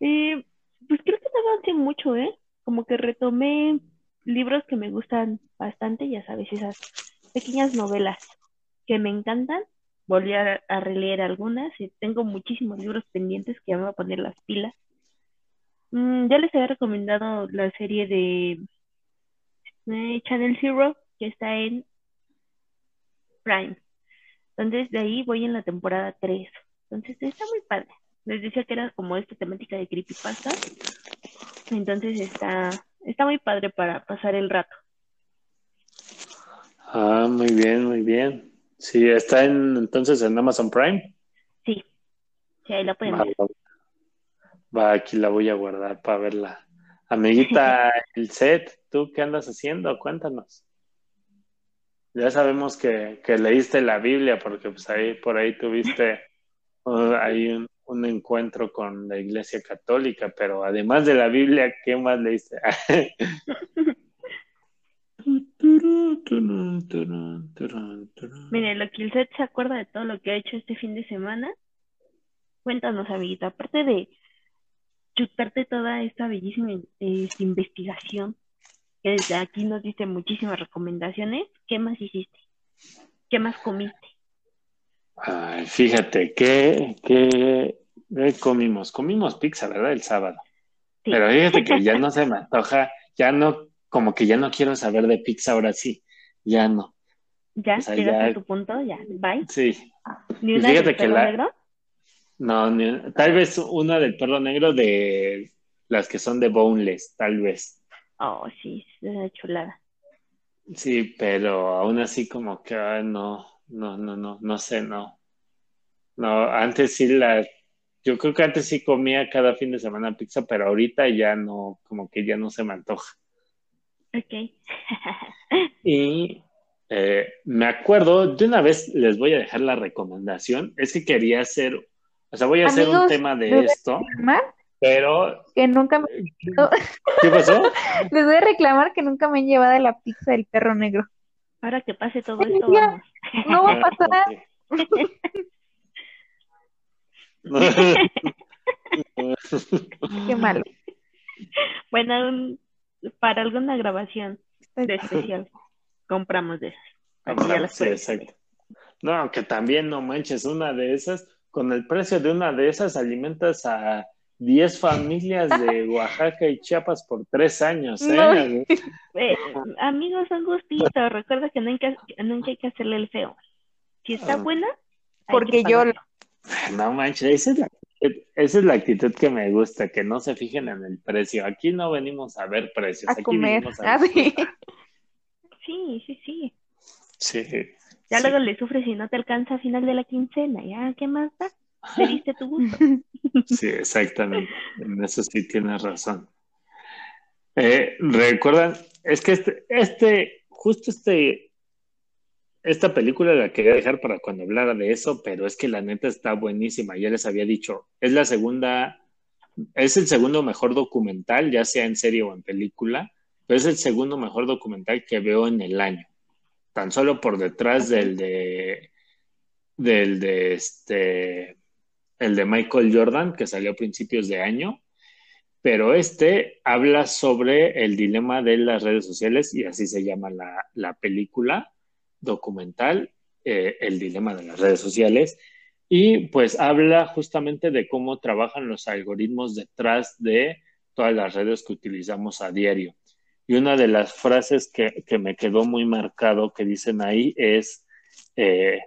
Eh, pues creo que no avancé mucho, ¿eh? Como que retomé libros que me gustan bastante, ya sabes, esas pequeñas novelas que me encantan. Volví a, releer algunas tengo muchísimos libros pendientes que me voy a poner las pilas. Mm, ya les había recomendado la serie de Channel Zero, que está en Prime. Entonces, de ahí voy en la temporada 3. Entonces, está muy padre. Les decía que era como esta temática de creepypasta. Entonces, está, está muy padre para pasar el rato. Ah, muy bien, muy bien. Sí, está en, entonces en Amazon Prime. Sí, sí, ahí la pueden ver. Va, aquí la voy a guardar para verla. Amiguita, el set, ¿tú qué andas haciendo? Cuéntanos. Ya sabemos que, leíste la Biblia porque pues ahí por ahí tuviste uh, un, un, encuentro con la Iglesia Católica, pero además de la Biblia, ¿qué más leíste? Mire, lo que el set se acuerda de todo lo que ha hecho este fin de semana. Cuéntanos, amiguita, aparte de chutarte toda esta bellísima eh, investigación, que desde aquí nos diste muchísimas recomendaciones, ¿qué más hiciste? ¿Qué más comiste? Ay, fíjate, ¿qué, qué, comimos? Comimos pizza, ¿verdad? El sábado. Pero fíjate que ya no se me antoja, ya no como que ya no quiero saber de pizza ahora sí, ya no. Ya, llegaste a tu punto, ya, bye. Sí. ¿Ni una del perro negro? No, tal vez una del perro negro de las que son de boneless, tal vez. Oh, sí, es una chulada. Sí, pero aún así como que no, no, no, no, no sé, no. No, antes sí la, yo creo que antes sí comía cada fin de semana pizza, pero ahorita ya no, como que ya no se me antoja. Ok. y eh, me acuerdo, de una vez les voy a dejar la recomendación, es que quería hacer, o sea, voy a hacer un tema de esto, pero... Que nunca me... ¿Qué pasó? les voy a reclamar que nunca me han llevado la pizza del perro negro. Ahora que pase todo esto, vamos. No va a pasar. Qué malo. Bueno, para alguna grabación de especial compramos de esas. sí, exacto. No, que también no manches, una de esas, con el precio de una de esas alimentas a 10 familias de Oaxaca y Chiapas por tres años. ¿eh? eh amigos, un gustito. Recuerda que nunca, hay que hacerle el feo. Si está ah. buena, porque yo. No manches, esa es la esa es la actitud que me gusta, que no se fijen en el precio. Aquí no venimos a ver precios, a aquí comer. a ah, sí. sí, sí, sí. Sí. Ya luego le sufres si no te alcanza a final de la quincena. Ya, ¿qué más da? Te diste tu gusto. Sí, exactamente. En eso sí tienes razón. Eh, Recuerdan, es que este, este, justo este esta película la quería dejar para cuando hablara de eso, pero es que la neta está buenísima. Ya les había dicho, es la segunda, es el segundo mejor documental, ya sea en serie o en película, pero es el segundo mejor documental que veo en el año. Tan solo por detrás del de, del de este, el de Michael Jordan, que salió a principios de año. Pero este habla sobre el dilema de las redes sociales y así se llama la, la película documental, eh, El dilema de las redes sociales, y pues habla justamente de cómo trabajan los algoritmos detrás de todas las redes que utilizamos a diario. Y una de las frases que, me quedó muy marcado que dicen ahí es, eh,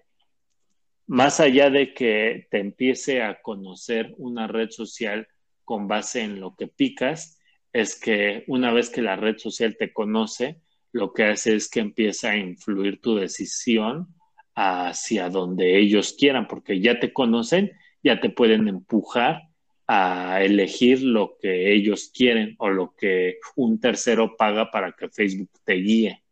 más allá de que te empiece a conocer una red social con base en lo que picas, es que una vez que la red social te conoce, lo que hace es que empieza a influir tu decisión hacia donde ellos quieran, porque ya te conocen, ya te pueden empujar a elegir lo que ellos quieren o lo que un tercero paga para que Facebook te guíe.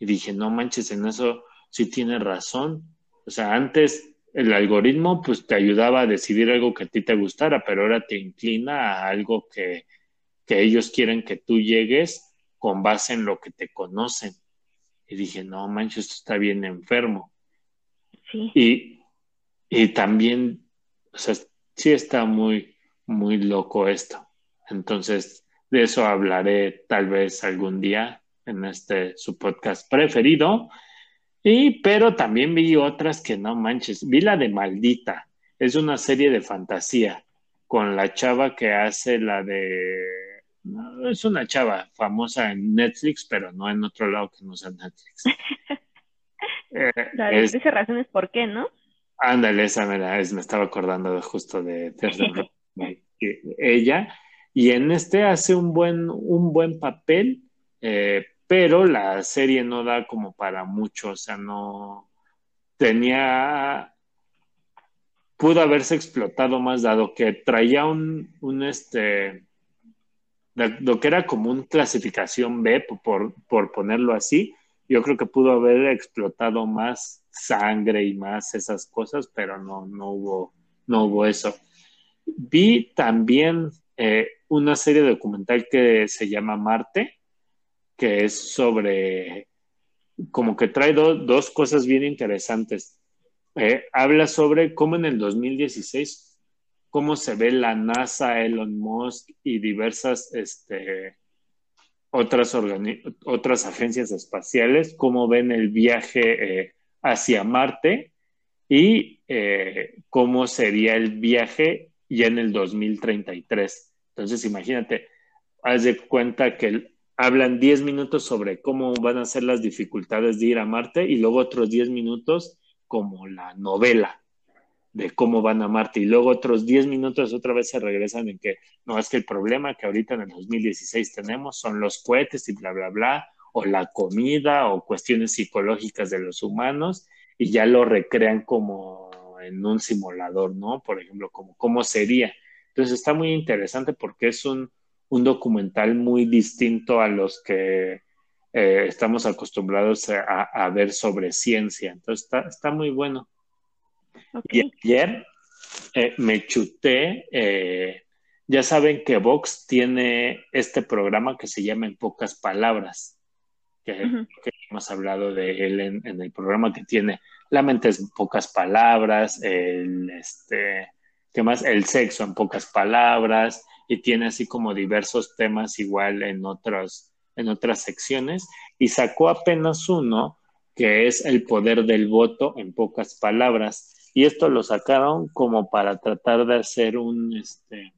Y dije, no manches, en eso sí tienes razón. O sea, antes el algoritmo pues te ayudaba a decidir algo que a ti te gustara, pero ahora te inclina a algo que, que ellos quieren que tú llegues con base en lo que te conocen. Y dije, no manches, esto está bien enfermo. Sí. Y, y también, o sea, sí está muy, muy loco esto. Entonces, de eso hablaré tal vez algún día en este su podcast preferido. Y, pero también vi otras que no manches. Vi la de Maldita. Es una serie de fantasía con la chava que hace la de. Es una chava famosa en Netflix, pero no en otro lado que no sea Netflix. eh, es, razones por qué, ¿no? Ándale, esa me, la, es, me estaba acordando de justo de, de ella. Y en este hace un buen, un buen papel, eh, pero la serie no da como para mucho, o sea, no tenía pudo haberse explotado más dado que traía un, un este, lo que era como un clasificación B, por, por ponerlo así, yo creo que pudo haber explotado más sangre y más esas cosas, pero no, no hubo, no hubo eso. Vi también eh, una serie documental que se llama Marte, que es sobre, como que trae dos cosas bien interesantes. Eh, habla sobre cómo en el 2016, cómo se ve la NASA, Elon Musk y diversas este, otras, agencias espaciales, cómo ven el viaje eh, hacia Marte y eh, cómo sería el viaje ya en el 2033. Entonces, imagínate, haz de cuenta que hablan 10 minutos sobre cómo van a ser las dificultades de ir a Marte y luego otros 10 minutos como la novela de cómo van a Marte y luego otros 10 minutos otra vez se regresan en que no es que el problema que ahorita en el 2016 tenemos son los cohetes y bla, bla, bla, o la comida o cuestiones psicológicas de los humanos y ya lo recrean como en un simulador, ¿no? Por ejemplo, como cómo sería. Entonces está muy interesante porque es un, un documental muy distinto a los que eh, estamos acostumbrados a, ver sobre ciencia. Entonces está, está muy bueno. Y ayer eh, me chuté, eh, ya saben que Vox tiene este programa que se llama En pocas palabras, que, hemos hablado de él en, el programa que tiene La mente en pocas palabras, el, este, ¿qué más? El sexo en pocas palabras, y tiene así como diversos temas igual en otros en otras secciones y sacó apenas uno que es el poder del voto en pocas palabras. Y esto lo sacaron como para tratar de hacer un, este,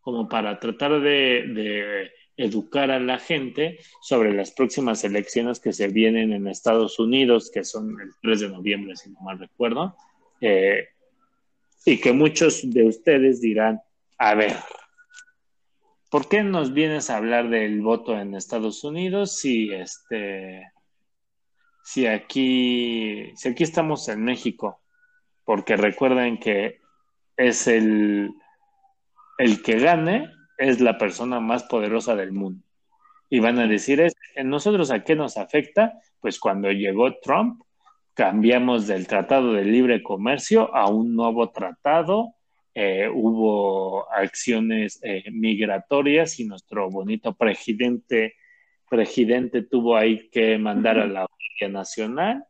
como para tratar de, educar a la gente sobre las próximas elecciones que se vienen en Estados Unidos, que son el 3 de noviembre, si no mal recuerdo, eh, y que muchos de ustedes dirán, a ver, ¿por qué nos vienes a hablar del voto en Estados Unidos si este si aquí si aquí estamos en México? Porque recuerden que es el el que gane es la persona más poderosa del mundo. Y van a decir, es, ¿en nosotros a qué nos afecta? Pues cuando llegó Trump, cambiamos del Tratado de Libre Comercio a un nuevo tratado eh, hubo acciones eh, migratorias y nuestro bonito presidente, presidente tuvo ahí que mandar a la Audiencia Nacional,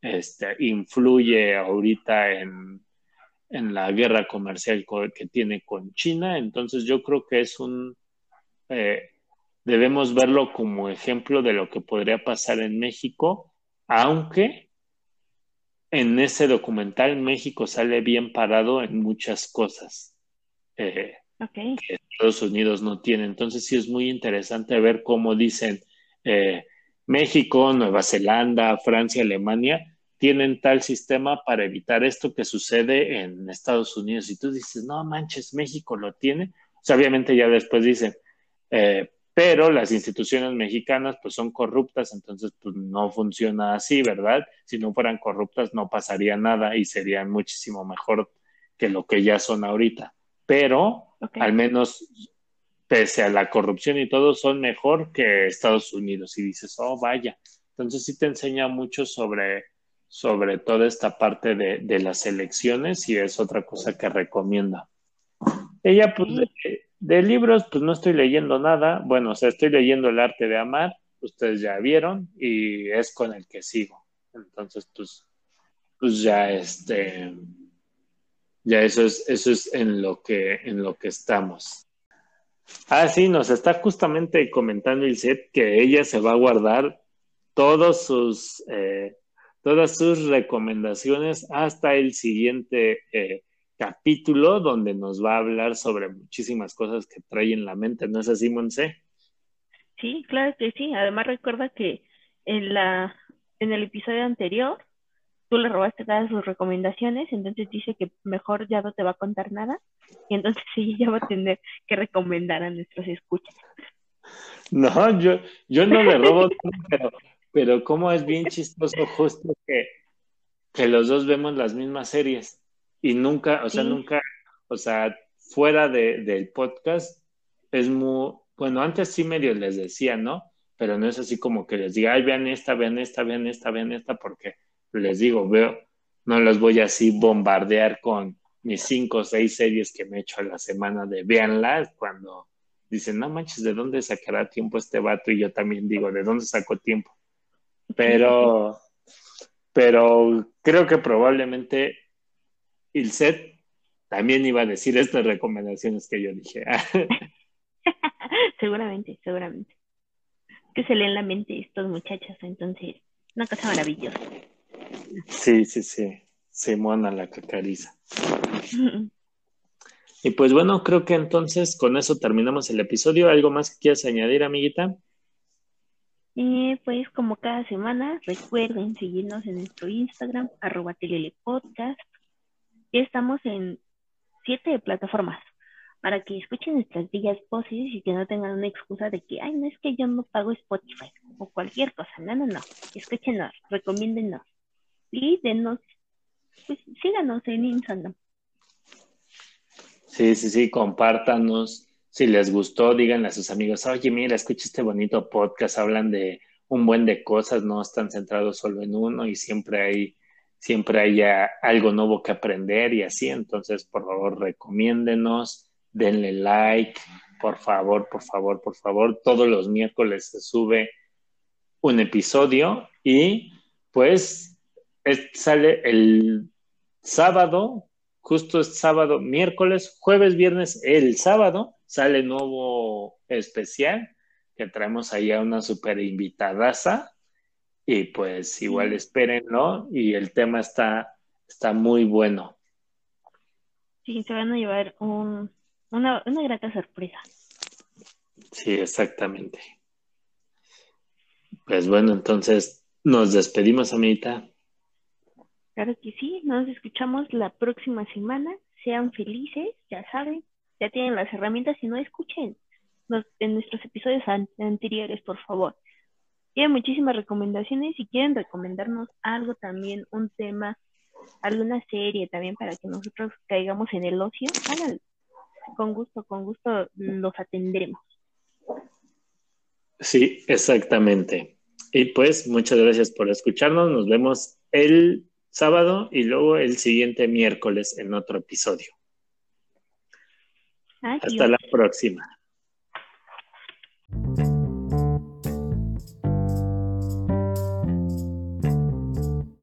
este, influye ahorita en, en la guerra comercial que tiene con China, entonces yo creo que es un, eh, debemos verlo como ejemplo de lo que podría pasar en México, aunque en ese documental México sale bien parado en muchas cosas eh, Estados Unidos no tiene. Entonces sí es muy interesante ver cómo dicen eh, México, Nueva Zelanda, Francia, Alemania tienen tal sistema para evitar esto que sucede en Estados Unidos. Y tú dices, no manches, México lo tiene. O sea, obviamente ya después dicen, eh, pero las instituciones mexicanas pues son corruptas, entonces pues no funciona así, ¿verdad? Si no fueran corruptas no pasaría nada y serían muchísimo mejor que lo que ya son ahorita. Pero al menos pese a la corrupción y todo son mejor que Estados Unidos y dices, oh vaya. Entonces sí te enseña mucho sobre, sobre toda esta parte de, de las elecciones y es otra cosa que recomienda. Ella pues de libros, pues no estoy leyendo nada. Bueno, o sea, estoy leyendo El arte de amar, ustedes ya vieron, y es con el que sigo. Entonces, pues pues ya este, ya eso es, eso es en lo que, en lo que estamos. Ah, sí, nos está justamente comentando el set que ella se va a guardar todos sus, eh, todas sus recomendaciones hasta el siguiente eh, capítulo donde nos va a hablar sobre muchísimas cosas que trae en la mente, ¿no es así, Monse? Sí, claro que sí. Además recuerda que en la en el episodio anterior tú le robaste todas sus recomendaciones, entonces dice que mejor ya no te va a contar nada y entonces sí ya va a tener que recomendar a nuestros escuchas. No, yo, yo no le robo, pero, pero como es bien chistoso justo que, que los dos vemos las mismas series y nunca, o sea, nunca, o sea, fuera de, del podcast es muy, bueno, antes sí medio les decía, ¿no? Pero no es así como que les diga, ay, vean esta, vean esta, vean esta, vean esta, porque les digo, veo, no los voy así bombardear con mis cinco o seis series que me he hecho a la semana de veanlas cuando dicen, no manches, ¿de dónde sacará tiempo este vato? Y yo también digo, ¿de dónde sacó tiempo? Pero, pero creo que probablemente el set también iba a decir estas recomendaciones que yo dije. seguramente, seguramente. Que se leen la mente estos muchachos, entonces, una cosa maravillosa. Sí, sí, sí. Simona la cacariza. Y pues bueno, creo que entonces con eso terminamos el episodio. ¿Algo más que quieras añadir, amiguita? Eh, pues como cada semana, recuerden seguirnos en nuestro Instagram, arroba podcast. Ya estamos en siete plataformas para que escuchen nuestras bellas voces y que no tengan una excusa de que, ay, no es que yo no pago Spotify o cualquier cosa. No, no, no. Escúchenos, recomiéndennos y denos, pues síganos en Instagram. Sí, sí, sí, compártanos. Si les gustó, díganle a sus amigos, oye, mira, escucha este bonito podcast, hablan de un buen de cosas, no están centrados solo en uno y siempre hay, siempre hay algo nuevo que aprender y así. Entonces, por favor, recomiéndenos, denle like, por favor, por favor, por favor. Todos los miércoles se sube un episodio y pues sale el sábado, justo es sábado, miércoles, jueves, viernes, el sábado sale nuevo especial que traemos ahí a una super invitadaza y pues igual espérenlo y el tema está, está muy bueno. Sí, se van a llevar un, una, una grata sorpresa. Sí, exactamente. Pues bueno, entonces nos despedimos, amiguita. Claro que sí, nos escuchamos la próxima semana. Sean felices, ya saben, ya tienen las herramientas y no escuchen en nuestros episodios anteriores, por favor. Tienen muchísimas recomendaciones. Si quieren recomendarnos algo también, un tema, alguna serie también para que nosotros caigamos en el ocio, háganlo. Con gusto, con gusto los atenderemos. Sí, exactamente. Y pues muchas gracias por escucharnos. Nos vemos el sábado y luego el siguiente miércoles en otro episodio. Hasta la próxima.